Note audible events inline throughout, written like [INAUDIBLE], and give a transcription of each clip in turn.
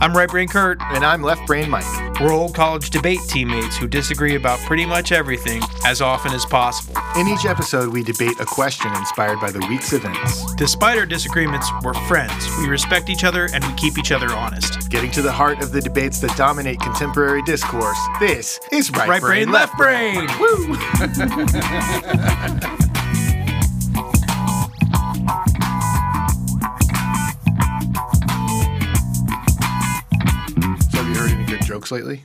I'm Right Brain Kurt. And I'm Left Brain Mike. We're old college debate teammates who disagree about pretty much everything as often as possible. In each episode, we debate a question inspired by the week's events. Despite our disagreements, we're friends. We respect each other and we keep each other honest. Getting to the heart of the debates that dominate contemporary discourse, this is Right, Right Brain, Left Brain. Woo! [LAUGHS] good lately?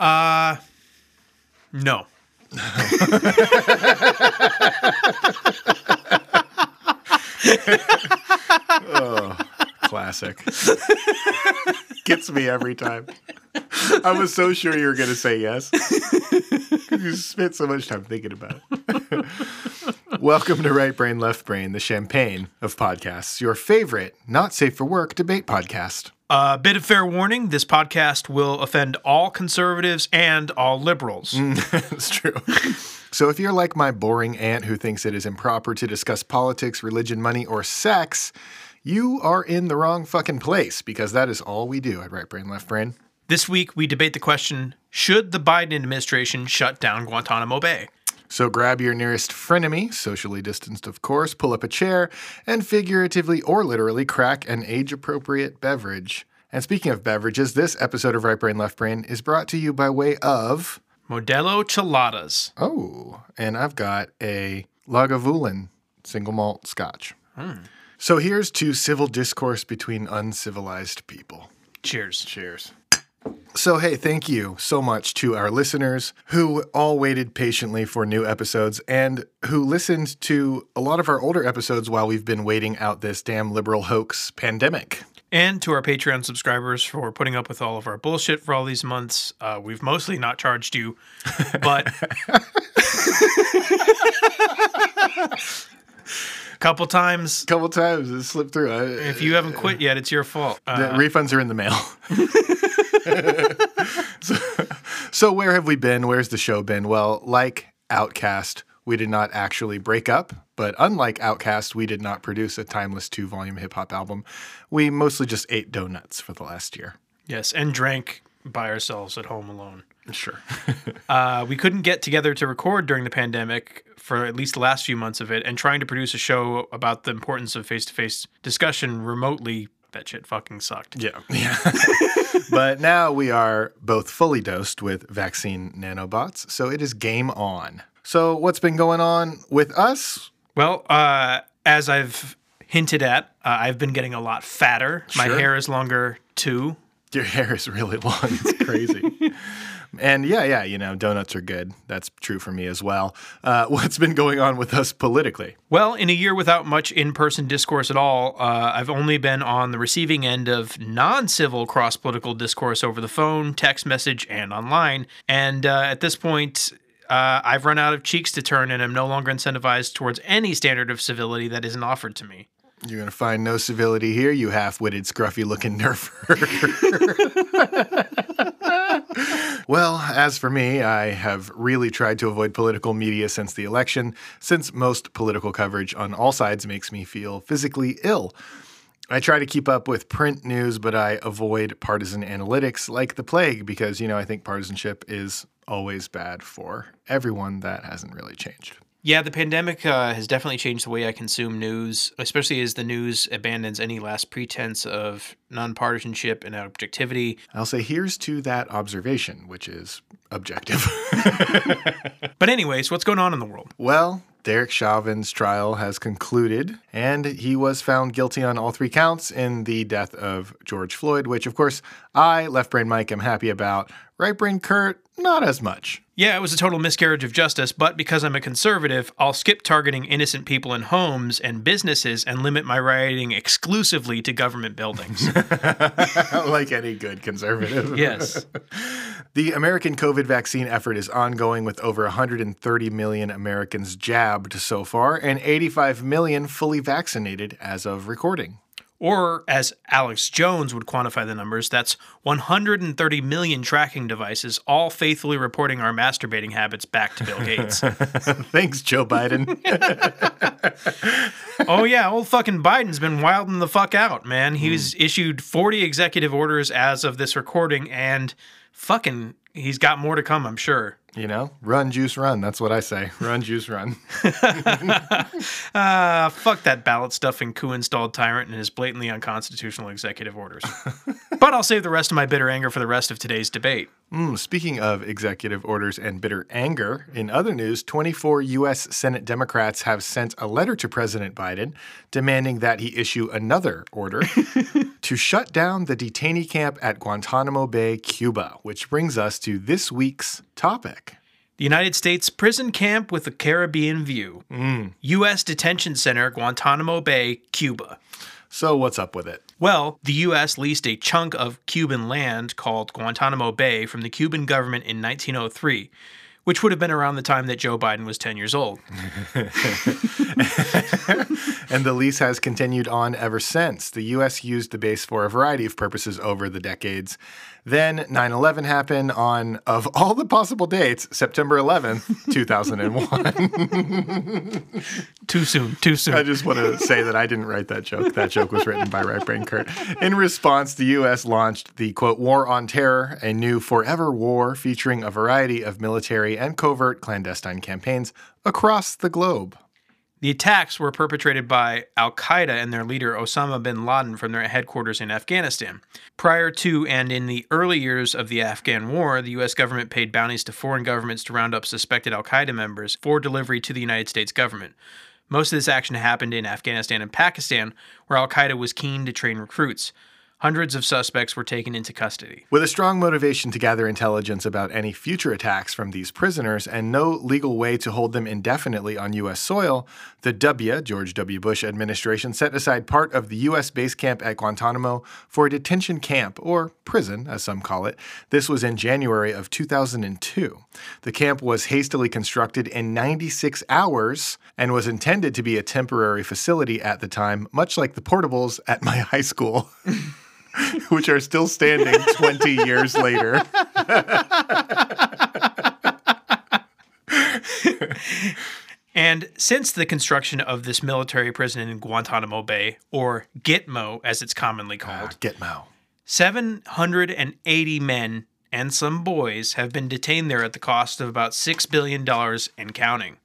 Uh, no. Classic. Gets me every time. I was so sure you were going to say yes. you spent so much time thinking about it. Welcome to Right Brain, Left Brain, the champagne of podcasts, your favorite, not safe for work debate podcast. A bit of fair warning this podcast will offend all conservatives and all liberals. Mm, [LAUGHS] that's true. So, if you're like my boring aunt who thinks it is improper to discuss politics, religion, money, or sex, you are in the wrong fucking place because that is all we do at Right Brain, Left Brain. This week, we debate the question Should the Biden administration shut down Guantanamo Bay? So grab your nearest frenemy, socially distanced of course, pull up a chair, and figuratively or literally crack an age appropriate beverage. And speaking of beverages, this episode of Right Brain Left Brain is brought to you by way of. Modelo Cheladas. Oh, and I've got a Lagavulin single malt scotch. Hmm. So here's to civil discourse between uncivilized people. Cheers. Cheers. So, hey, thank you so much to our listeners who all waited patiently for new episodes and who listened to a lot of our older episodes while we've been waiting out this damn liberal hoax pandemic. And to our Patreon subscribers for putting up with all of our bullshit for all these months. Uh, we've mostly not charged you, but [LAUGHS] [LAUGHS] couple times. A couple times it slipped through. I, If you haven't quit yet, it's your fault. the Uh, refunds are in the mail. [LAUGHS] so, so, where have we been? Where's the show been? Well, like OutKast, we did not actually break up, but unlike OutKast, we did not produce a timeless two volume hip hop album. We mostly just ate donuts for the last year. yes, and drank by ourselves at home alone. Sure. [LAUGHS] Uh, we couldn't get together to record during the pandemic for at least the last few months of it, and trying to produce a show about the importance of face to face discussion remotely, that shit fucking sucked. yeah. Yeah. [LAUGHS] but now we are both fully dosed with vaccine nanobots, so it is game on. So, what's been going on with us? Well, uh, as I've hinted at, uh, I've been getting a lot fatter. My hair is longer too. Your hair is really long. It's crazy. [LAUGHS] and yeah, yeah, you know, donuts are good. That's true for me as well. Uh, [LAUGHS] what's been going on with us politically? Well, in a year without much in person discourse at all, uh, I've only been on the receiving end of non civil cross political discourse over the phone, text message, and online. And uh, at this point, uh, I've run out of cheeks to turn and am no longer incentivized towards any standard of civility that isn't offered to me. You're going to find no civility here, you half witted, scruffy looking nerfer. [LAUGHS] [LAUGHS] well, as for me, I have really tried to avoid political media since the election, since most political coverage on all sides makes me feel physically ill. I try to keep up with print news, but I avoid partisan analytics like the plague because, you know, I think partisanship is always bad for everyone. That hasn't really changed. Yeah, the pandemic uh, has definitely changed the way I consume news, especially as the news abandons any last pretense of nonpartisanship and objectivity. I'll say here's to that observation, which is objective. [LAUGHS] But, anyways, what's going on in the world? well, Derek Chauvin's trial has concluded, and he was found guilty on all three counts in the death of George Floyd, which, of course, I, Left Brain Mike, am happy about. Right Brain Kurt, not as much. Yeah, it was a total miscarriage of justice, but because I'm a conservative, I'll skip targeting innocent people in homes and businesses and limit my rioting exclusively to government buildings. [LAUGHS] like any good conservative. yes. [LAUGHS] The American COVID vaccine effort is ongoing with over 130 million Americans jabbed so far and 85 million fully vaccinated as of recording. Or, as Alex Jones would quantify the numbers, that's 130 million tracking devices, all faithfully reporting our masturbating habits back to Bill Gates. [LAUGHS] Thanks, Joe Biden. [LAUGHS] oh, yeah, old fucking Biden's been wilding the fuck out, man. He's hmm. issued 40 executive orders as of this recording, and fucking, he's got more to come, I'm sure. You know, run, juice, run. That's what I say. Run, juice, run. Uh, [LAUGHS] fuck that ballot stuffing coup installed tyrant and his blatantly unconstitutional executive orders. [LAUGHS] but I'll save the rest of my bitter anger for the rest of today's debate. Mm, speaking of executive orders and bitter anger, in other news, 24 U.S. Senate Democrats have sent a letter to President Biden demanding that he issue another order [LAUGHS] to shut down the detainee camp at Guantanamo Bay, Cuba, which brings us to this week's topic. The United States prison camp with a Caribbean view. U.S. Detention Center, Guantanamo Bay, Cuba. So, what's up with it? Well, the U.S. leased a chunk of Cuban land called Guantanamo Bay from the Cuban government in 1903, which would have been around the time that Joe Biden was 10 years old. [LAUGHS] And the lease has continued on ever since. The U.S. used the base for a variety of purposes over the decades. Then 9 11 happened on, of all the possible dates, September 11th, 2001. Too soon, too soon. I just want to say that I didn't write that joke. That joke was written by Right Brain Kurt. In response, the U.S. launched the quote, War on Terror, a new forever war featuring a variety of military and covert clandestine campaigns across the globe. The attacks were perpetrated by Al Qaeda and their leader Osama bin Laden from their headquarters in Afghanistan. Prior to and in the early years of the Afghan war, the U.S. government paid bounties to foreign governments to round up suspected Al Qaeda members for delivery to the United States government. Most of this action happened in Afghanistan and Pakistan, where Al Qaeda was keen to train recruits. Hundreds of suspects were taken into custody. With a strong motivation to gather intelligence about any future attacks from these prisoners and no legal way to hold them indefinitely on U.S. soil, the W. George W. Bush administration set aside part of the U.S. base camp at Guantanamo for a detention camp, or prison, as some call it. This was in January of 2002. The camp was hastily constructed in 96 hours and was intended to be a temporary facility at the time, much like the portables at my [LAUGHS] high school. [LAUGHS] [LAUGHS] which are still standing 20 years later. [LAUGHS] And since the construction of this military prison in Guantanamo Bay, or Gitmo as it's commonly ah, called, Gitmo. 780 men and some boys have been detained there at the cost of about $6 billion and counting.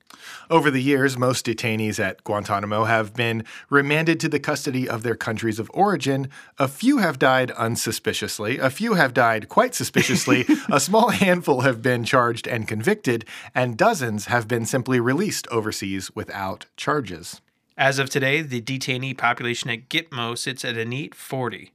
Over the years, most detainees at Guantanamo have been remanded to the custody of their countries of origin. A few have died unsuspiciously, a few have died quite suspiciously, [LAUGHS] a small handful have been charged and convicted, and dozens have been simply released overseas without charges. As of today, the detainee population at Gitmo sits at a neat 40,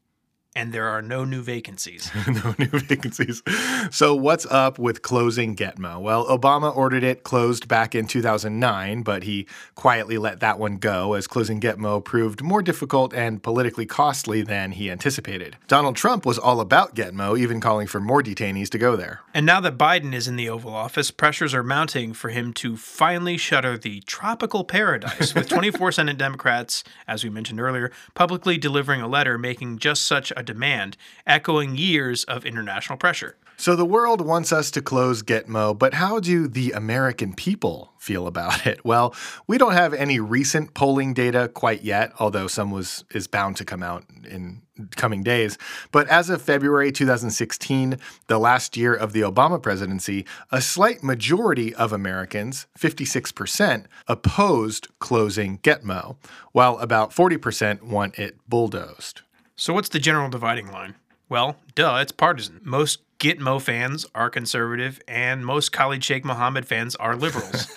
and there are no new vacancies. [LAUGHS] no new vacancies. So, what's up with closing Gitmo? Well, Obama ordered it closed back in 2009, but he quietly let that one go as closing Gitmo proved more difficult and politically costly than he anticipated. Donald Trump was all about Gitmo, even calling for more detainees to go there. And now that Biden is in the Oval Office, pressures are mounting for him to finally shutter the tropical paradise, with [LAUGHS] 24 Senate Democrats, as we mentioned earlier, publicly delivering a letter making just such a demand, echoing years of international pressure. So the world wants us to close Gitmo, but how do the American people feel about it? Well, we don't have any recent polling data quite yet, although some was is bound to come out in coming days. But as of February 2016, the last year of the Obama presidency, a slight majority of Americans, 56%, opposed closing Gitmo, while about 40% want it bulldozed. So, what's the general dividing line? Well, duh, it's partisan. Most Gitmo fans are conservative, and most Khalid Sheikh Mohammed fans are liberals. [LAUGHS]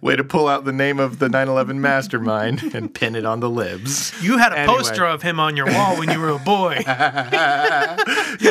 Way to pull out the name of the 9 11 mastermind and pin it on the libs. You had a Anyway. poster of him on your wall when you were a boy. [LAUGHS] yeah,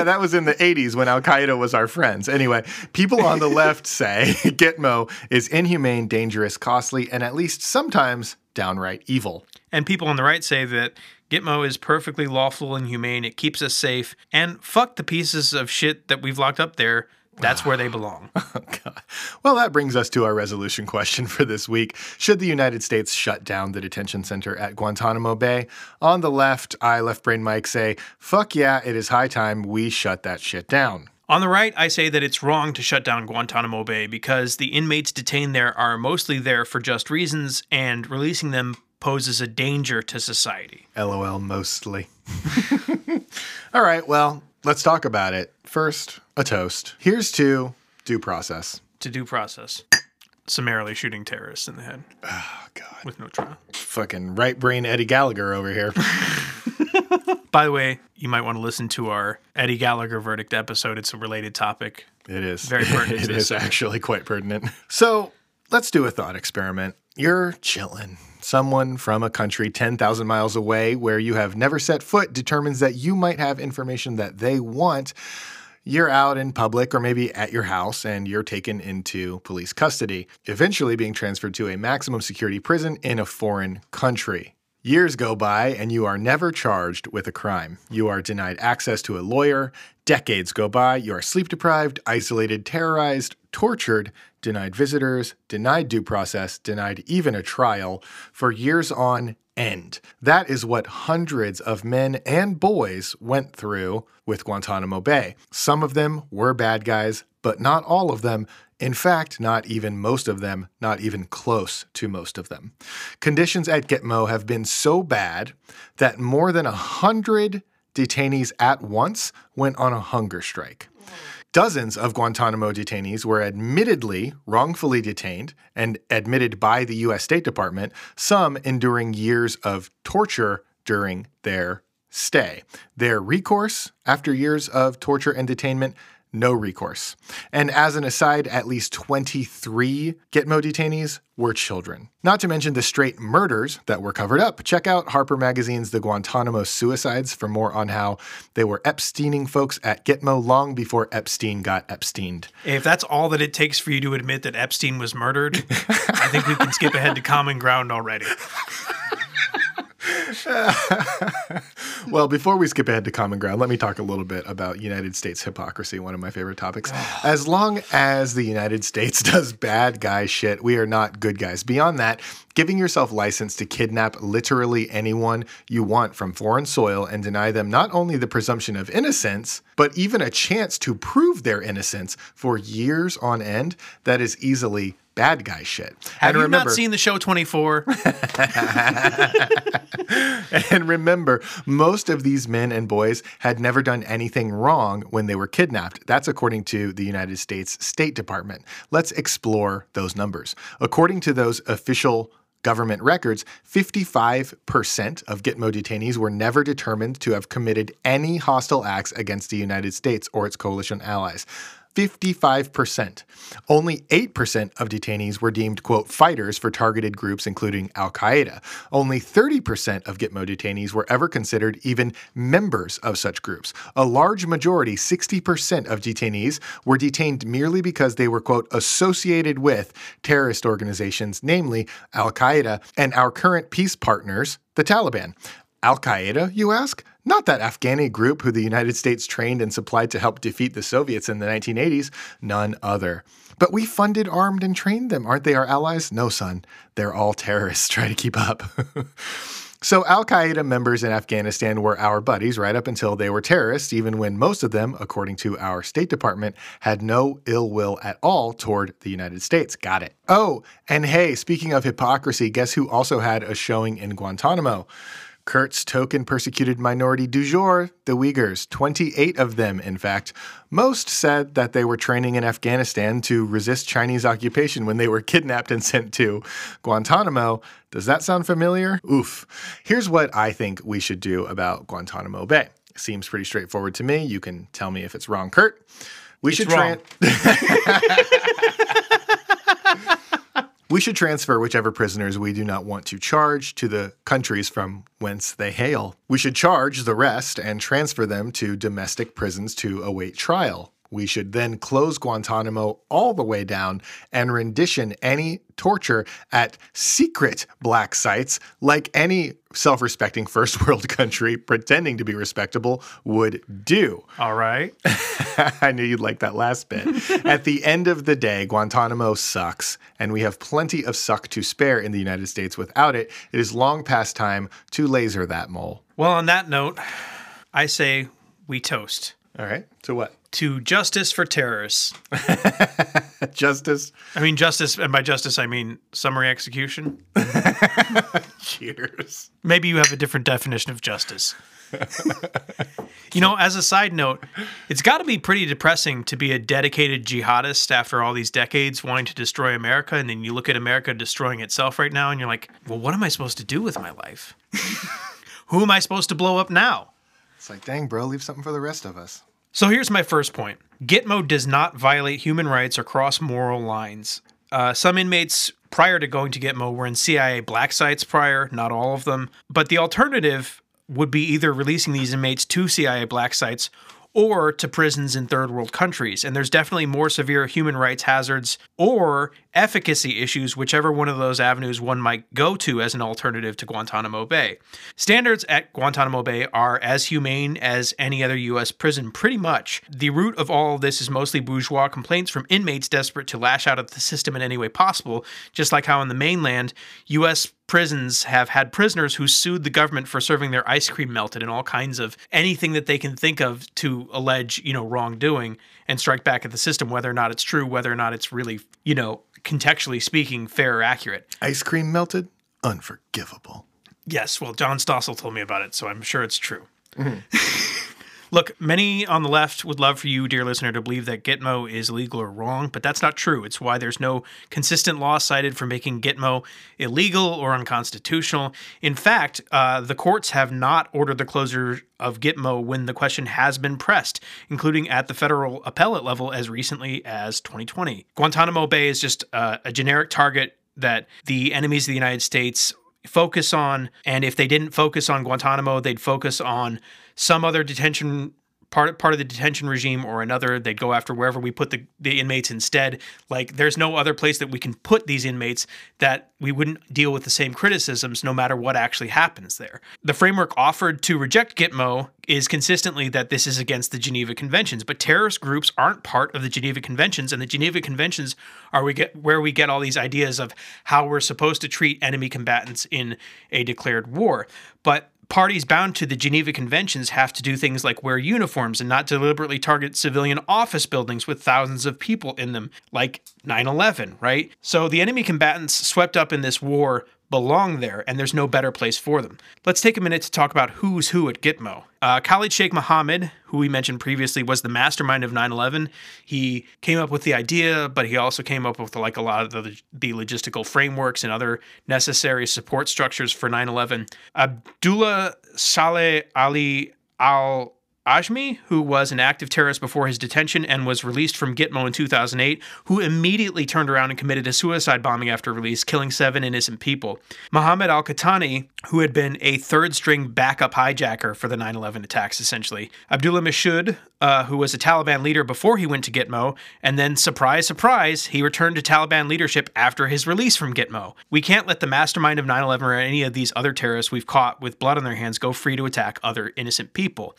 that was in the 80s when Al Qaeda was our friends. Anyway, people on the left [LAUGHS] say Gitmo is inhumane, dangerous, costly, and at least sometimes downright evil. And people on the right say that Gitmo is perfectly lawful and humane. It keeps us safe. And fuck the pieces of shit that we've locked up there. That's where they belong. [LAUGHS] Oh, God. Well, that brings us to our resolution question for this week. Should the United States shut down the detention center at Guantanamo Bay? On the left, I, Left Brain Mike, say, fuck yeah, it is high time we shut that shit down. On the right, I say that it's wrong to shut down Guantanamo Bay because the inmates detained there are mostly there for just reasons, and releasing them poses a danger to society. LOL, mostly. [LAUGHS] All right, well, let's talk about it. First, a toast. Here's to due process. To due process. Summarily shooting terrorists in the head Oh, God. with no trial. Fucking right brain Eddie Gallagher over here. [LAUGHS] [LAUGHS] By the way, you might want to listen to our Eddie Gallagher verdict episode. It's a related topic. It is. Very pertinent It is actually quite pertinent. So let's do a thought experiment. You're chilling. Someone from a country 10,000 miles away where you have never set foot determines that you might have information that they want. You're out in public or maybe at your house and you're taken into police custody, eventually being transferred to a maximum security prison in a foreign country. Years go by and you are never charged with a crime. You are denied access to a lawyer. Decades go by. You are sleep deprived, isolated, terrorized, tortured, denied visitors, denied due process, denied even a trial for years on end. That is what hundreds of men and boys went through with Guantanamo Bay. Some of them were bad guys, but not all of them. In fact, not even most of them, not even close to most of them. Conditions at Gitmo have been so bad that more than a hundred detainees at once went on a hunger strike. Dozens of Guantanamo detainees were admittedly wrongfully detained and admitted by the U.S. State Department, some enduring years of torture during their stay. Their recourse after years of torture and detainment no recourse. And as an aside, at least 23 Gitmo detainees were children. Not to mention the straight murders that were covered up. Check out Harper Magazine's The Guantanamo Suicides for more on how they were Epsteining folks at Gitmo long before Epstein got Epsteined. If that's all that it takes for you to admit that Epstein was murdered, I think we can skip ahead to common ground already. [LAUGHS] [LAUGHS] Well, before we skip ahead to common ground, let me talk a little bit about United States hypocrisy, one of my favorite topics. [SIGHS] As long as the United States [LAUGHS] does bad guy shit, we are not good guys. Beyond that, giving yourself license to kidnap literally anyone you want from foreign soil and deny them not only the presumption of innocence, but even a chance to prove their innocence for years on end, that is easily bad guy shit. Have and you not seen the show 24? [LAUGHS] And remember, most of these men and boys had never done anything wrong when they were kidnapped. That's according to the United States State Department. Let's explore those numbers. According to those official government records, 55% of Gitmo detainees were never determined to have committed any hostile acts against the United States or its coalition allies. 55%. Only 8% of detainees were deemed, quote, fighters for targeted groups, including Al Qaeda. Only 30% of Gitmo detainees were ever considered even members of such groups. A large majority, 60% of detainees, were detained merely because they were, quote, associated with terrorist organizations, namely Al Qaeda and our current peace partners, the Taliban. Al Qaeda, you ask? Not that Afghani group who the United States trained and supplied to help defeat the Soviets in the 1980s. None other. But we funded, armed, and trained them. Aren't they our allies? No, son. They're all terrorists. [LAUGHS] Try to keep up. [LAUGHS] So, Al Qaeda members in Afghanistan were our buddies right up until they were terrorists, even when most of them, according to our State Department, had no ill will at all toward the United States. Got it. Oh, and hey, speaking of hypocrisy, guess who also had a showing in Guantanamo? Kurt's token persecuted minority du jour, the Uyghurs, 28 of them, in fact. Most said that they were training in Afghanistan to resist Chinese occupation when they were kidnapped and sent to Guantanamo. Does that sound familiar? Oof. Here's what I think we should do about Guantanamo Bay. Seems pretty straightforward to me. You can tell me if it's wrong, Kurt. We should wrong. [LAUGHS] [LAUGHS] We should transfer whichever prisoners we do not want to charge to the countries from whence they hail. We should charge the rest and transfer them to domestic prisons to await trial. We should then close Guantanamo all the way down and rendition any torture at secret black sites like any self respecting first [LAUGHS] world country pretending to be respectable would do. All right. [LAUGHS] I knew you'd like that last bit. [LAUGHS] At the end of the day, Guantanamo sucks, and we have plenty of suck to spare in the United States. Without it, it is long past time to laser that mole. Well, on that note, I say we toast All right. To what? to justice for terrorists. [LAUGHS] Justice. I mean, justice, and by justice, I mean summary execution. [LAUGHS] Cheers. Maybe you have a different definition of justice. you know, as a side note, it's got to be pretty depressing to be a dedicated jihadist after all these decades wanting to destroy America. And then you look at America destroying itself right now and you're like, well, what am I supposed to do with my life? [LAUGHS] Who am I supposed to blow up now? It's like, dang, bro, leave something for the rest of us. So here's my first point Gitmo does not violate human rights or cross moral lines. Uh, some inmates prior to going to Gitmo were in CIA black sites prior, not all of them. But the alternative would be either releasing these inmates to CIA black sites or to prisons in third world countries. And there's definitely more severe human rights hazards or efficacy issues, whichever one of those avenues one might go to as an alternative to Guantanamo Bay. Standards at Guantanamo Bay are as humane as any other U.S. prison, pretty much. The root of all of this is mostly bourgeois complaints from inmates desperate to lash out at the system in any way possible, just like how in the mainland, U.S prisons have had prisoners who sued the government for serving their ice cream melted and all kinds of anything that they can think of to allege, you know, wrongdoing and strike back at the system, whether or not it's true, whether or not it's really, you know, contextually speaking, fair or accurate. Ice cream melted? Unforgivable. Yes, well, John Stossel told me about it, so I'm sure it's true. Mm-hmm. [LAUGHS] Look, many on the left would love for you, dear listener, to believe that Gitmo is illegal or wrong, but that's not true. It's why there's no consistent law cited for making Gitmo illegal or unconstitutional. In fact, uh, the courts have not ordered the closure of Gitmo when the question has been pressed, including at the federal appellate level as recently as 2020. Guantanamo Bay is just uh, a generic target that the enemies of the United States focus on. And if they didn't focus on Guantanamo, they'd focus on some other detention part part of the detention regime or another. They'd go after wherever we put the, the inmates instead. Like there's no other place that we can put these inmates that we wouldn't deal with the same criticisms no matter what actually happens there. The framework offered to reject Gitmo is consistently that this is against the Geneva Conventions, but terrorist groups aren't part of the Geneva Conventions, and the Geneva Conventions are we get where we get all these ideas of how we're supposed to treat enemy combatants in a declared war. But parties bound to the Geneva Conventions have to do things like wear uniforms and not deliberately target civilian office buildings with thousands of people in them, like 9 11, right? So the enemy combatants swept up in this war belong there, and there's no better place for them. Let's take a minute to talk about who's who at Gitmo. Uh, Khalid Sheikh Mohammed, who we mentioned previously, was the mastermind of 9/11. He came up with the idea, but he also came up with like a lot of the, the logistical frameworks and other necessary support structures for 9/11. Abdullah Saleh Ali Al Ajmi, who was an active terrorist before his detention and was released from Gitmo in 2008, who immediately turned around and committed a suicide bombing after release, killing seven innocent people. Mohammed Al Qahtani, who had been a third string backup hijacker for the 9 11 attacks, essentially. Abdullah Mashud, uh, who was a Taliban leader before he went to Gitmo, and then, surprise, surprise, he returned to Taliban leadership after his release from Gitmo. We can't let the mastermind of 9 11 or any of these other terrorists we've caught with blood on their hands go free to attack other innocent people.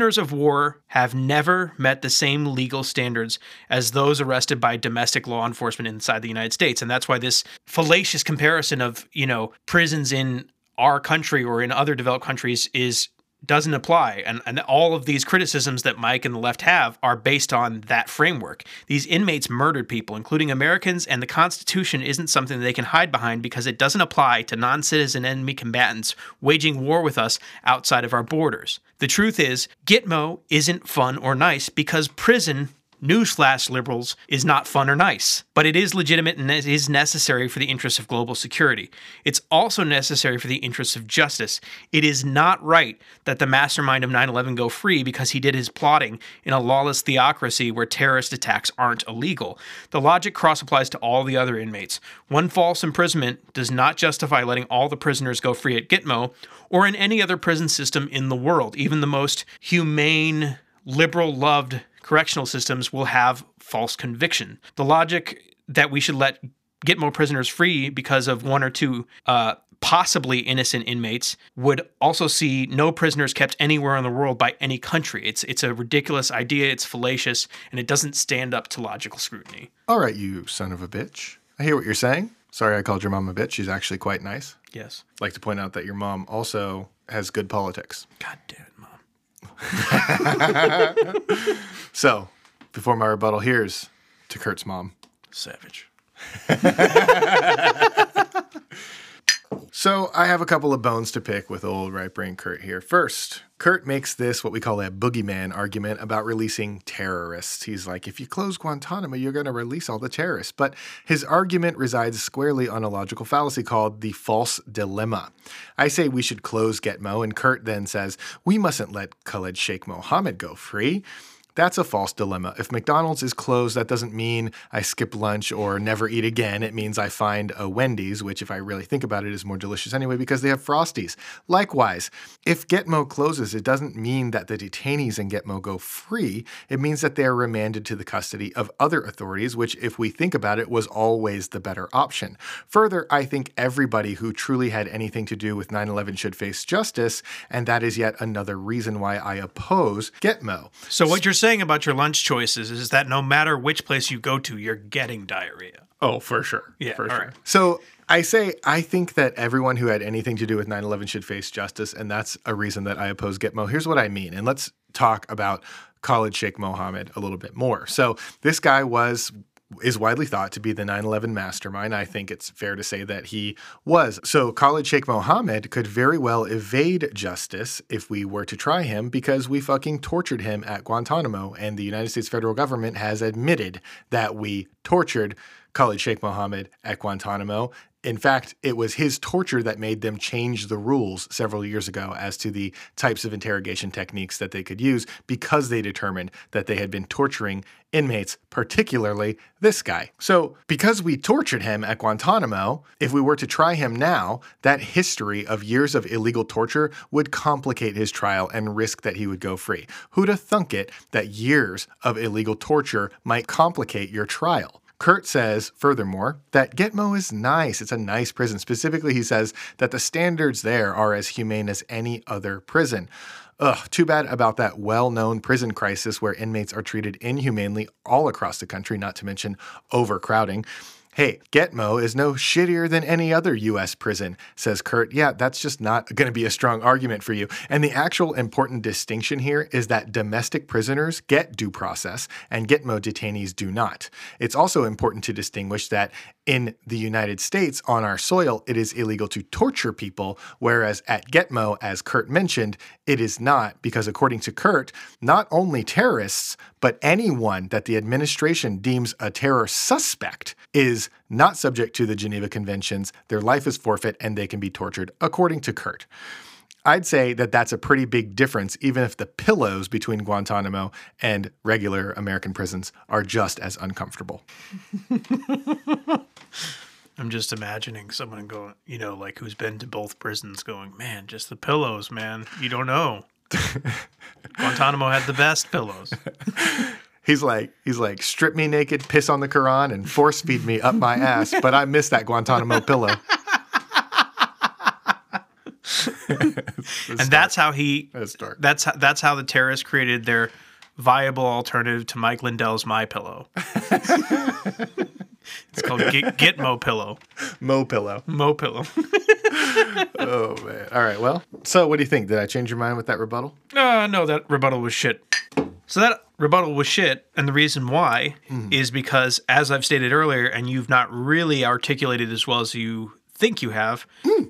Prisoners of war have never met the same legal standards as those arrested by domestic law enforcement inside the United States. And that's why this fallacious comparison of, you know, prisons in our country or in other developed countries is doesn't apply. And, and all of these criticisms that Mike and the left have are based on that framework. These inmates murdered people, including Americans, and the Constitution isn't something they can hide behind because it doesn't apply to non citizen enemy combatants waging war with us outside of our borders. The truth is, Gitmo isn't fun or nice because prison newsflash liberals, is not fun or nice, but it is legitimate and it is necessary for the interests of global security. It's also necessary for the interests of justice. It is not right that the mastermind of 9 11 go free because he did his plotting in a lawless theocracy where terrorist attacks aren't illegal. The logic cross applies to all the other inmates. One false imprisonment does not justify letting all the prisoners go free at Gitmo or in any other prison system in the world, even the most humane, liberal loved correctional systems will have false conviction. The logic that we should let Gitmo prisoners free because of one or two uh, possibly innocent inmates would also see no prisoners kept anywhere in the world by any country. It's it's a ridiculous idea, it's fallacious, and it doesn't stand up to logical scrutiny. All right, you son of a bitch. I hear what you're saying. Sorry I called your mom a bitch. She's actually quite nice. Yes. I'd like to point out that your mom also has good politics. God damn. [LAUGHS] So, before my rebuttal, here's to Kurt's mom. Savage. [LAUGHS] So I have a couple of bones to pick with old right brain Kurt here. First, Kurt makes this what we call a boogeyman argument about releasing terrorists. He's like, if you close Guantanamo, you're going to release all the terrorists. But his argument resides squarely on a logical fallacy called the false dilemma. I say we should close Gitmo, and Kurt then says, we mustn't let Khalid Sheikh Mohammed go free. That's a false dilemma. If McDonald's is closed, that doesn't mean I skip lunch or never eat again. It means I find a Wendy's, which, if I really think about it, is more delicious anyway because they have Frosties. Likewise, if Gitmo closes, it doesn't mean that the detainees in Gitmo go free. It means that they are remanded to the custody of other authorities, which, if we think about it, was always the better option. Further, I think everybody who truly had anything to do with 9 11 should face justice, and that is yet another reason why I oppose Gitmo. So what you're saying about your lunch choices is that no matter which place you go to, you're getting diarrhea. Oh, for sure. Yeah, for sure. right. So I say I think that everyone who had anything to do with 9/11 should face justice, and that's a reason that I oppose Gitmo. Here's what I mean, and let's talk about Khalid Sheikh Mohammed a little bit more. So this guy was is widely thought to be the 9/11 mastermind. I think it's fair to say that he was. So Khalid Sheikh Mohammed could very well evade justice if we were to try him because we fucking tortured him at Guantanamo and the United States federal government has admitted that we tortured Khalid Sheikh Mohammed at Guantanamo. In fact, it was his torture that made them change the rules several years ago as to the types of interrogation techniques that they could use because they determined that they had been torturing inmates, particularly this guy. So, because we tortured him at Guantanamo, if we were to try him now, that history of years of illegal torture would complicate his trial and risk that he would go free. Who'd have thunk it that years of illegal torture might complicate your trial? Kurt says, furthermore, that Gitmo is nice. It's a nice prison. Specifically, he says that the standards there are as humane as any other prison. Ugh, too bad about that well known prison crisis where inmates are treated inhumanely all across the country, not to mention overcrowding. Hey, Gitmo is no shittier than any other US prison, says Kurt. Yeah, that's just not going to be a strong argument for you. And the actual important distinction here is that domestic prisoners get due process and Gitmo detainees do not. It's also important to distinguish that in the United States, on our soil, it is illegal to torture people, whereas at Gitmo, as Kurt mentioned, it is not, because according to Kurt, not only terrorists, but anyone that the administration deems a terror suspect is not subject to the Geneva Conventions. Their life is forfeit and they can be tortured, according to Kurt. I'd say that that's a pretty big difference, even if the pillows between Guantanamo and regular American prisons are just as uncomfortable. I'm just imagining someone going, you know, like who's been to both prisons going, man, just the pillows, man. You don't know. [LAUGHS] Guantanamo had the best pillows. [LAUGHS] He's like, he's like, strip me naked, piss on the Quran, and force feed me up my ass. But I miss that Guantanamo pillow. and that's how he [LAUGHS] That's dark. that's how, that's how the terrorists created their viable alternative to Mike Lindell's My Pillow. It's called Git, Gitmo Pillow. Mo pillow. Mo Pillow. [LAUGHS] Oh man. All right. Well, so what do you think? Did I change your mind with that rebuttal? Uh, no, that rebuttal was shit. So that rebuttal was shit, and the reason why is because, as I've stated earlier, and you've not really articulated as well as you think you have,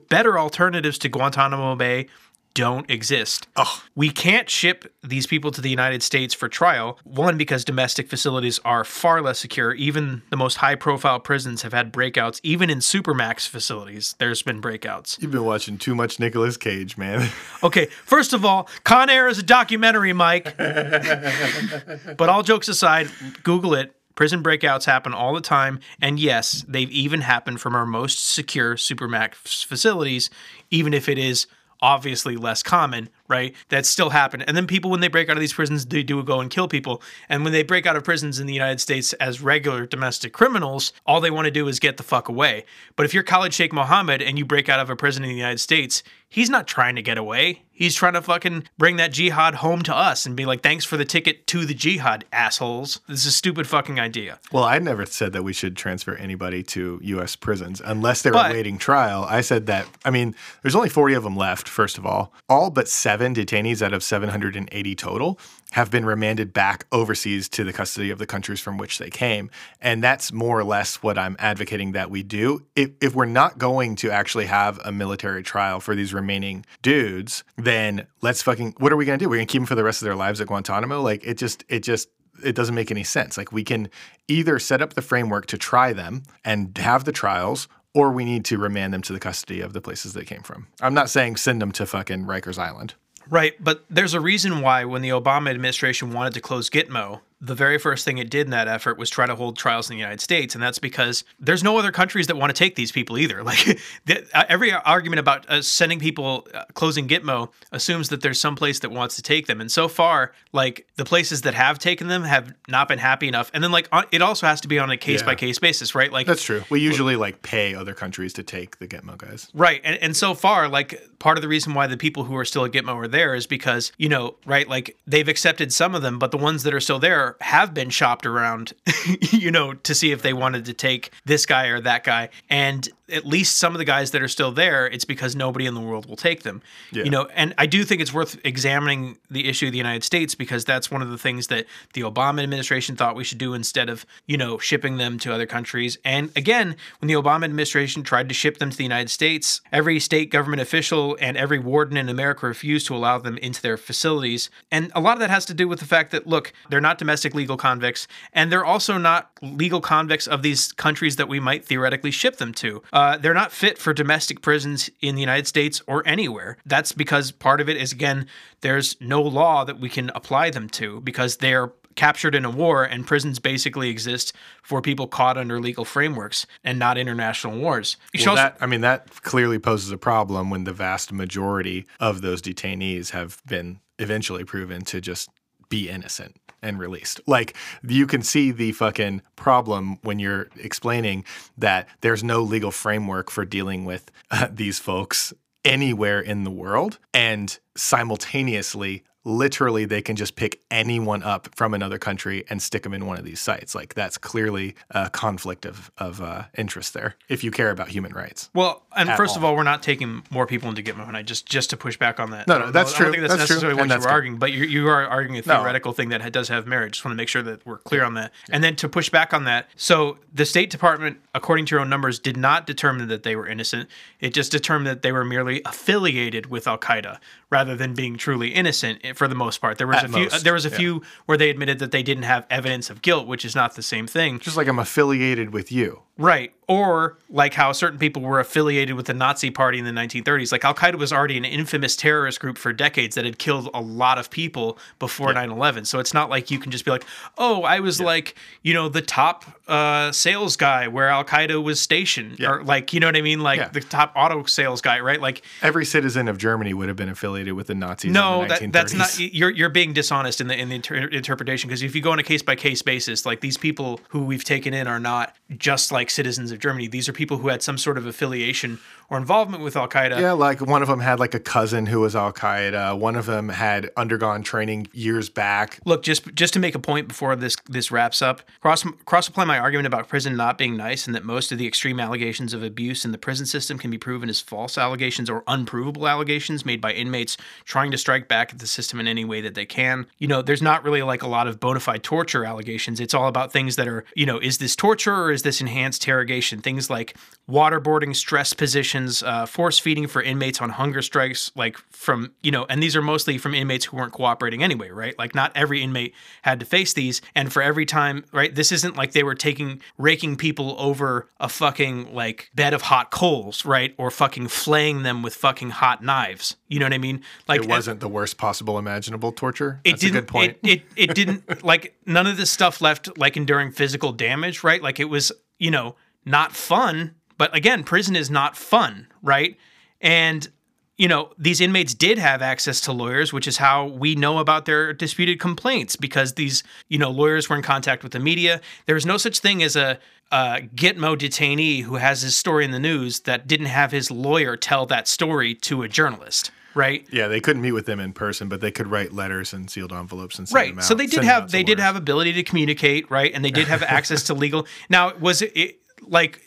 better alternatives to Guantanamo Bay don't exist. Oh. We can't ship these people to the United States for trial. One, because domestic facilities are far less secure. Even the most high profile prisons have had breakouts. Even in Supermax facilities, there's been breakouts. You've been watching too much Nicolas Cage, man. [LAUGHS] Okay, first of all, Con Air is a documentary, Mike. [LAUGHS] but all jokes aside, Google it. Prison breakouts happen all the time. And yes, they've even happened from our most secure Supermax facilities, even if it is obviously less common right? That still happen. And then people, when they break out of these prisons, they do go and kill people. And when they break out of prisons in the United States as regular domestic criminals, all they want to do is get the fuck away. But if you're Khalid Sheikh Mohammed and you break out of a prison in the United States, he's not trying to get away. He's trying to fucking bring that jihad home to us and be like, thanks for the ticket to the jihad, assholes. This is a stupid fucking idea. Well, I never said that we should transfer anybody to U.S. prisons unless they're awaiting trial. I said that, I mean, there's only 40 of them left, first of all. All but seven detainees out of 780 total have been remanded back overseas to the custody of the countries from which they came. And that's more or less what I'm advocating that we do. If, if we're not going to actually have a military trial for these remaining dudes, then let's fucking, what are we going to do? We're going to keep them for the rest of their lives at Guantanamo? Like, it just, it just, it doesn't make any sense. Like we can either set up the framework to try them and have the trials, or we need to remand them to the custody of the places they came from. I'm not saying send them to fucking Rikers Island. Right, but there's a reason why when the Obama administration wanted to close Gitmo, the very first thing it did in that effort was try to hold trials in the United States, and that's because there's no other countries that want to take these people either. [LAUGHS] Like the, uh, every argument about uh, sending people uh, closing Gitmo assumes that there's some place that wants to take them, and so far, like the places that have taken them have not been happy enough. And then like on, it also has to be on a case by case basis, right? Like That's true. We usually like pay other countries to take the Gitmo guys. Right. And, and so far, like part of the reason why the people who are still at Gitmo are there is because, you know, right, like they've accepted some of them, but the ones that are still there have been shopped around, [LAUGHS] you know, to see if they wanted to take this guy or that guy. And at least some of the guys that are still there, it's because nobody in the world will take them. Yeah. You know, and I do think it's worth examining the issue of the United States because that's one of the things that the Obama administration thought we should do instead of, you know, shipping them to other countries. And again, when the Obama administration tried to ship them to the United States, every state government official and every warden in America refused to allow them into their facilities. And a lot of that has to do with the fact that, look, they're not domestic legal convicts, and they're also not legal convicts of these countries that we might theoretically ship them to. Uh, Uh, they're not fit for domestic prisons in the United States or anywhere. That's because part of it is, again, there's no law that we can apply them to because they're captured in a war and prisons basically exist for people caught under legal frameworks and not international wars. Well, also- that, I mean, that clearly poses a problem when the vast majority of those detainees have been eventually proven to just be innocent and released. Like you can see the fucking problem when you're explaining that there's no legal framework for dealing with uh, these folks anywhere in the world and simultaneously literally they can just pick anyone up from another country and stick them in one of these sites like that's clearly a conflict of, of uh, interest there if you care about human rights Well, and first of all. all, we're not taking more people into Gitmo, and I just just to push back on that. No, no, that's know- I true. don't think that's, That's necessarily and what that's you're arguing, but you you are arguing a No. theoretical thing that does have merit. Just want to make sure that we're clear on that. And then to push back on that, so the State Department, according to your own numbers, did not determine that they were innocent. It just determined that they were merely affiliated with Al Qaeda rather than being truly innocent eh, for the most part. There was At a few. most, there was a yeah. few where they admitted that they didn't have evidence of guilt, which is not the same thing. just like i'm affiliated with you Right. Or like how certain people were affiliated with the Nazi party in the 1930s. Like Al Qaeda was already an infamous terrorist group for decades that had killed a lot of people before 9 11. So it's not like you can just be like, oh, I was like, you know, the top uh, sales guy where Al Qaeda was stationed. Or like, you know what I mean? Like Yeah. the top auto sales guy, right? Like, every citizen of germany would have been affiliated with the nazis no, the that, that's not. You're you're being dishonest in the in the inter- interpretation because if you go on a case by case basis, like these people who we've taken in are not just like citizens of Germany. These are people who had some sort of affiliation or involvement with Al Qaeda. Yeah, like one of them had like a cousin who was Al Qaeda. One of them had undergone training years back. Look, just just to make a point before this this wraps up, cross cross apply my argument about prison not being nice and that most of the extreme allegations of abuse in the prison system can be proven as false allegations or unprovable allegations made by inmates trying to strike back at the system in any way that they can. You know, there's not really like a lot of bona fide torture allegations. It's all about things that are, you know, is this torture or is this enhanced interrogation? Things like waterboarding, stress positions, uh, force feeding for inmates on hunger strikes, like from, you know, and these are mostly from inmates who weren't cooperating anyway, right? Like not every inmate had to face these. And for every time, right, this isn't like they were taking, raking people over a fucking like bed of hot coals, right? Or fucking flaying them with fucking hot knives. You know what I mean? Like It wasn't the worst possible imaginable torture. it That's didn't good point. It, it it didn't [LAUGHS] like none of this stuff left like enduring physical damage, right? Like it was, you know, not fun. But again, prison is not fun, right? And you know, these inmates did have access to lawyers, which is how we know about their disputed complaints because these, you know, lawyers were in contact with the media. There was no such thing as a, a Gitmo detainee who has his story in the news that didn't have his lawyer tell that story to a journalist right? Yeah, they couldn't meet with them in person, but they could write letters and sealed envelopes and send right. them out. So they did have they did have ability to communicate, right? And they did have access to legal. [LAUGHS] Now, was it, it like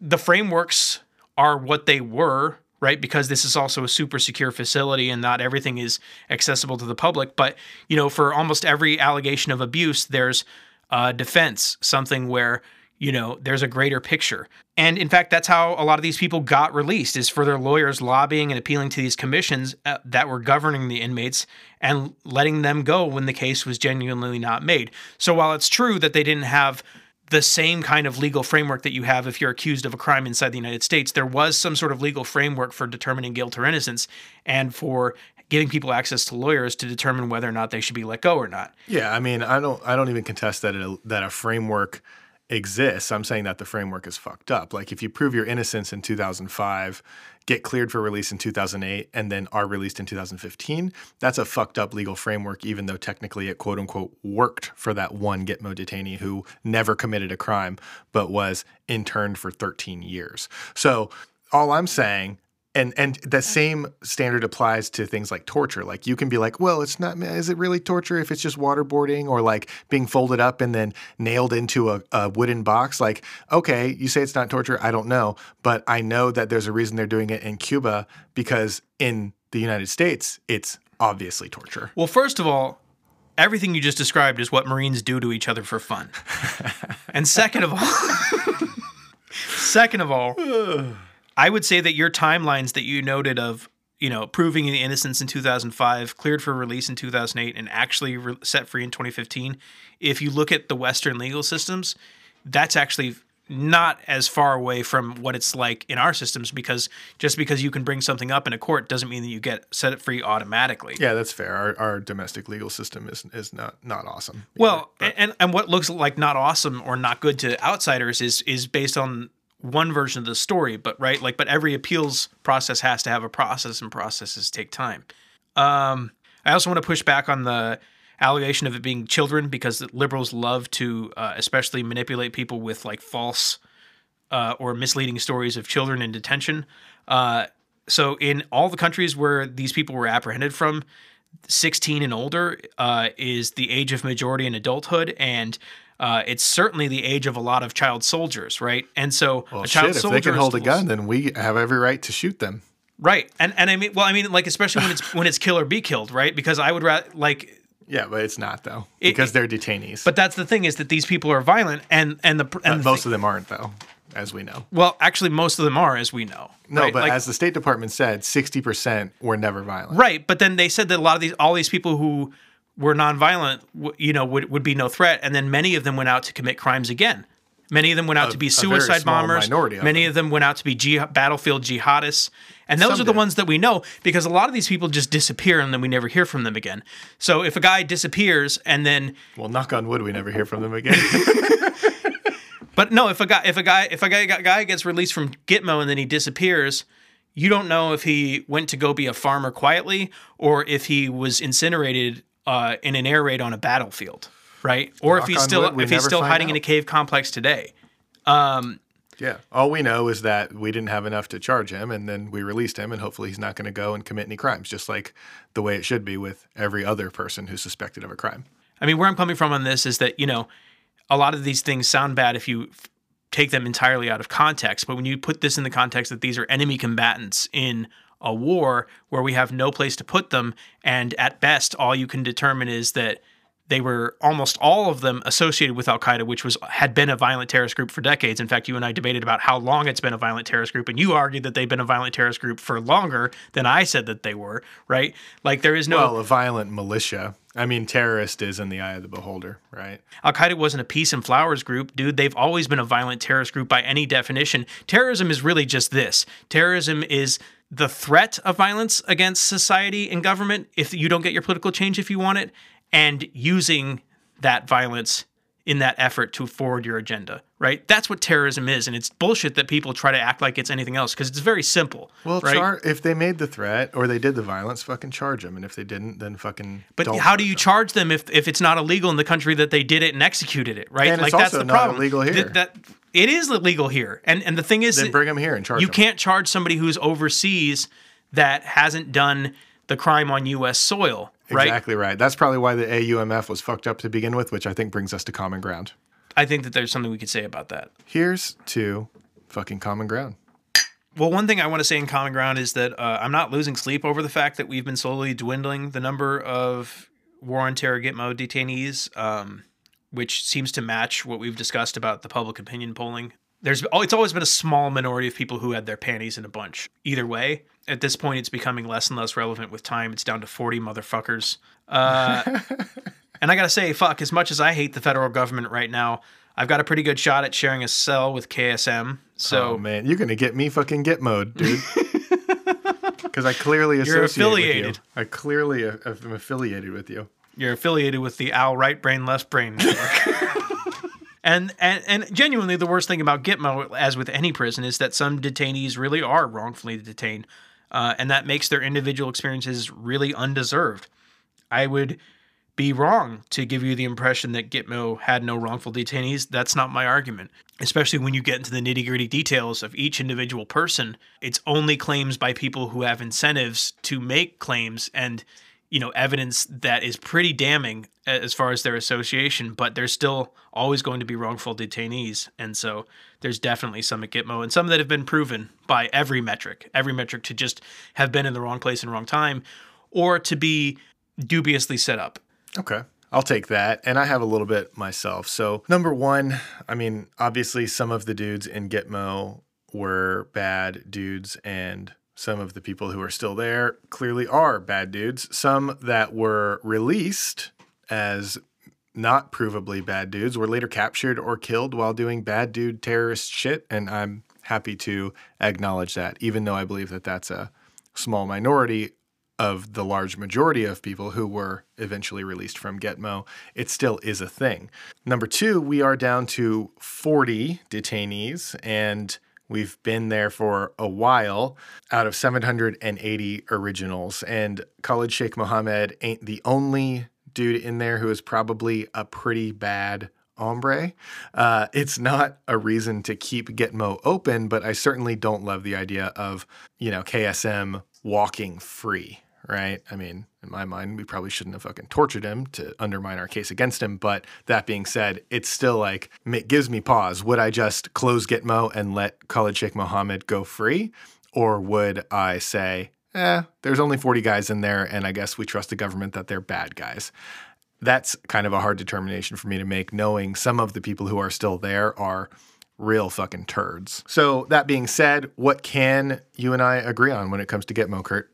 the frameworks are what they were, right? Because this is also a super secure facility and not everything is accessible to the public. But you know, for almost every allegation of abuse, there's a defense, something where you know there's a greater picture. And in fact, that's how a lot of these people got released is for their lawyers lobbying and appealing to these commissions uh, that were governing the inmates and letting them go when the case was genuinely not made. So while it's true that they didn't have the same kind of legal framework that you have if you're accused of a crime inside the United States, there was some sort of legal framework for determining guilt or innocence and for giving people access to lawyers to determine whether or not they should be let go or not. Yeah, I mean, I don't I don't even contest that a, that a framework exists. I'm saying that the framework is fucked up. Like if you prove your innocence in 2005, get cleared for release in 2008 and then are released in 2015, that's a fucked up legal framework even though technically it quote unquote worked for that one Gitmo detainee who never committed a crime but was interned for 13 years. So all I'm saying and and the same standard applies to things like torture. Like you can be like, well, it's not. Is it really torture if it's just waterboarding or like being folded up and then nailed into a, a wooden box? Like, okay, you say it's not torture. I don't know, but I know that there's a reason they're doing it in Cuba because in the United States, it's obviously torture. Well, first of all, everything you just described is what Marines do to each other for fun. [LAUGHS] and second of all, [LAUGHS] second of all, [SIGHS] [SIGHS] I would say that your timelines that you noted of, you know, proving the innocence in 2005, cleared for release in 2008, and actually re- set free in 2015, if you look at the Western legal systems, that's actually not as far away from what it's like in our systems because just because you can bring something up in a court doesn't mean that you get set it free automatically. Yeah, that's fair. Our, our domestic legal system is is not not awesome. Well, and and what looks like not awesome or not good to outsiders is is based on one version of the story, but right, like, but every appeals process has to have a process, and processes take time. Um, I also want to push back on the allegation of it being children because liberals love to, uh, especially manipulate people with like false uh, or misleading stories of children in detention. Uh, so, in all the countries where these people were apprehended from, 16 and older uh, is the age of majority in adulthood, and uh, it's certainly the age of a lot of child soldiers, right? And so, well, a child shit, if they can hold a gun, then we have every right to shoot them. right? And and I mean, well, I mean, like especially when it's when it's kill or be killed, right? Because I would rather like Yeah, but it's not though It- because they're detainees. But that's the thing is that these people are violent, and and the and the most thing- of them aren't though, as we know. well, actually, most of them are, as we know. No, right? but Like- as the State Department said, sixty percent were never violent. right. But then they said that a lot of these, all these people who were nonviolent, w- you know, would would be no threat, and then many of them went out to commit crimes again. Many of them went out to be a suicide bombers. minority of Many them. of them went out to be jih- battlefield jihadists. And those Some are the did. ones that we know because a lot of these people just disappear and then we never hear from them again. So if a guy disappears and then Well, knock on wood, we never hear from them again. [LAUGHS] But no, if a guy if a guy if a guy, guy gets released from Gitmo and then he disappears, you don't know if he went to go be a farmer quietly or if he was incinerated uh, in an air raid on a battlefield, right? Or if he's still if he's still hiding in a cave complex today. yeah. All we know is that we didn't have enough to charge him, and then we released him, and hopefully he's not going to go and commit any crimes, just like the way it should be with every other person who's suspected of a crime. I mean, where I'm coming from on this is that, you know, a lot of these things sound bad if you f- take them entirely out of context. But when you put this in the context that these are enemy combatants in a war where we have no place to put them, and at best, all you can determine is that they were almost all of them associated with Al Qaeda, which was had been a violent terrorist group for decades. In fact, you and I debated about how long it's been a violent terrorist group, and you argued that they've been a violent terrorist group for longer than I said that they were. Right? Like there is no Well, a violent militia. I mean, terrorist is in the eye of the beholder, right? Al Qaeda wasn't a peace and flowers group, dude. They've always been a violent terrorist group by any definition. Terrorism is really just this terrorism is the threat of violence against society and government if you don't get your political change if you want it, and using that violence in that effort to forward your agenda, right? That's what terrorism is, and it's bullshit that people try to act like it's anything else because it's very simple. Well, right? char- if they made the threat or they did the violence, fucking charge them. And if they didn't, then fucking. but how do you them. charge them if, if it's not illegal in the country that they did it and executed it, right? And like it's that's also the not problem. illegal here. That, that it is illegal here, and and the thing is, Then bring them here and charge you them. can't charge somebody who's overseas that hasn't done the crime on U.S. soil, right? Exactly right. That's probably why the AUMF was fucked up to begin with, which I think brings us to common ground. I think that there's something we could say about that. Here's to fucking common ground. Well, one thing I want to say in common ground is that uh, I'm not losing sleep over the fact that we've been slowly dwindling the number of war on terror Gitmo detainees, um, which seems to match what we've discussed about the public opinion polling. There's oh, it's always been a small minority of people who had their panties in a bunch. Either way, at this point, it's becoming less and less relevant with time. It's down to 40 motherfuckers. Uh, [LAUGHS] and I gotta say, fuck, as much as I hate the federal government right now, I've got a pretty good shot at sharing a cell with KSM. So oh man, you're gonna get me fucking Gitmo'd, dude. [LAUGHS] Because I clearly associate with affiliated. you. I clearly am affiliated with you. you're affiliated with the Al right brain left brain network. [LAUGHS] and, and and genuinely the worst thing about Gitmo as with any prison is that some detainees really are wrongfully detained uh, and that makes their individual experiences really undeserved. I would be wrong to give you the impression that Gitmo had no wrongful detainees. That's not my argument. Especially when you get into the nitty gritty details of each individual person, it's only claims by people who have incentives to make claims and you know evidence that is pretty damning as far as their association but there's still always going to be wrongful detainees and so there's definitely some at gitmo and some that have been proven by every metric every metric to just have been in the wrong place and wrong time or to be dubiously set up Okay. I'll take that. And I have a little bit myself. So, number one, I mean, obviously, some of the dudes in Gitmo were bad dudes, and some of the people who are still there clearly are bad dudes. Some that were released as not provably bad dudes were later captured or killed while doing bad dude terrorist shit. And I'm happy to acknowledge that, even though I believe that that's a small minority of the large majority of people who were eventually released from Gitmo, it still is a thing. Number two, we are down to 40 detainees, and we've been there for a while out of 780 originals. And Khalid Sheikh Mohammed ain't the only dude in there who is probably a pretty bad hombre. Uh, it's not a reason to keep Gitmo open, but I certainly don't love the idea of, you know, KSM walking free, right? I mean, in my mind, we probably shouldn't have fucking tortured him to undermine our case against him. But that being said, it's still like, it gives me pause. Would I just close Gitmo and let Khalid Sheikh Mohammed go free? Or would I say, eh, there's only 40 guys in there, and I guess we trust the government that they're bad guys? that's kind of a hard determination for me to make, knowing some of the people who are still there are real fucking turds. So, that being said, what can you and I agree on when it comes to Gitmo, Kurt?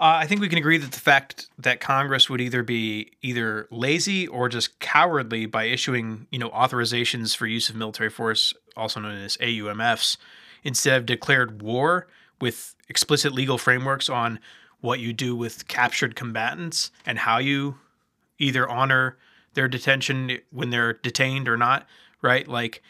Uh, I think we can agree that the fact that Congress would either be either lazy or just cowardly by issuing, you know, authorizations for use of military force, also known as AUMFs, instead of declared war with explicit legal frameworks on what you do with captured combatants and how you either honor their detention when they're detained or not, right? Like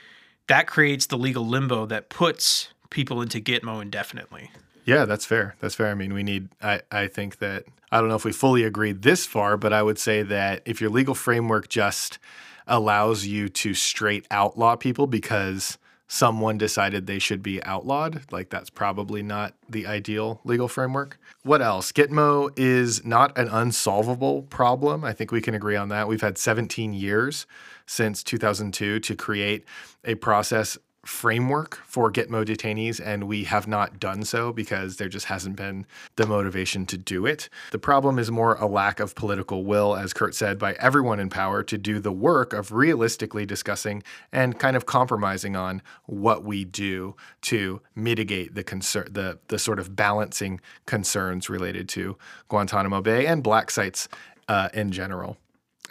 that creates the legal limbo that puts people into Gitmo indefinitely. Yeah, that's fair. That's fair. I mean, we need, I, I think that, I don't know if we fully agree this far, but I would say that if your legal framework just allows you to straight outlaw people because someone decided they should be outlawed, like that's probably not the ideal legal framework. What else? Gitmo is not an unsolvable problem. I think we can agree on that. We've had 17 years since 2002 to create a process framework for Gitmo detainees, and we have not done so because there just hasn't been the motivation to do it. The problem is more a lack of political will, as Kurt said, by everyone in power to do the work of realistically discussing and kind of compromising on what we do to mitigate the concern, the the sort of balancing concerns related to Guantanamo Bay and black sites uh, in general.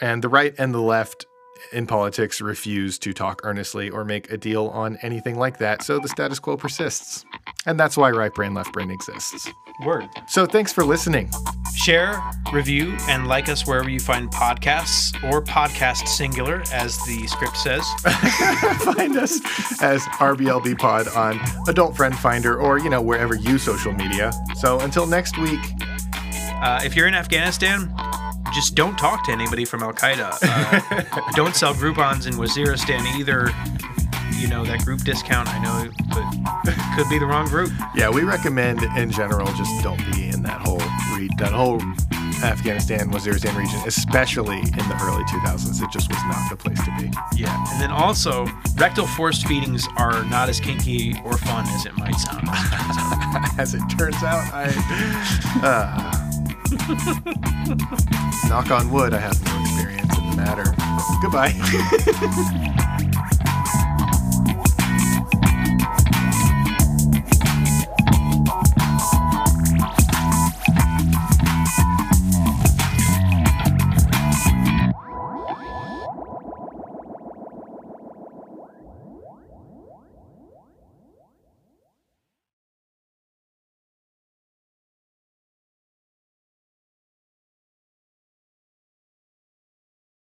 And the right and the left in politics refuse to talk earnestly or make a deal on anything like that, so the status quo persists. And that's why right brain, left brain exists. Word. So thanks for listening. Share, review, and like us wherever you find podcasts or podcast singular, as the script says. [LAUGHS] Find us as RBLB Pod on Adult Friend Finder or, you know, wherever you social media. So until next week, Uh, if you're in Afghanistan, just don't talk to anybody from Al Qaeda. Uh, [LAUGHS] don't sell Groupons in Waziristan either. You know, that group discount, I know, but could be the wrong group. yeah, we recommend in general just don't be in that whole re- that whole Afghanistan, Waziristan region, especially in the early 2000s. It just was not the place to be. Yeah. And then also, rectal force feedings are not as kinky or fun as it might sound. [LAUGHS] As it turns out, I. Uh, knock on wood, I have no experience in the matter. Goodbye. [LAUGHS]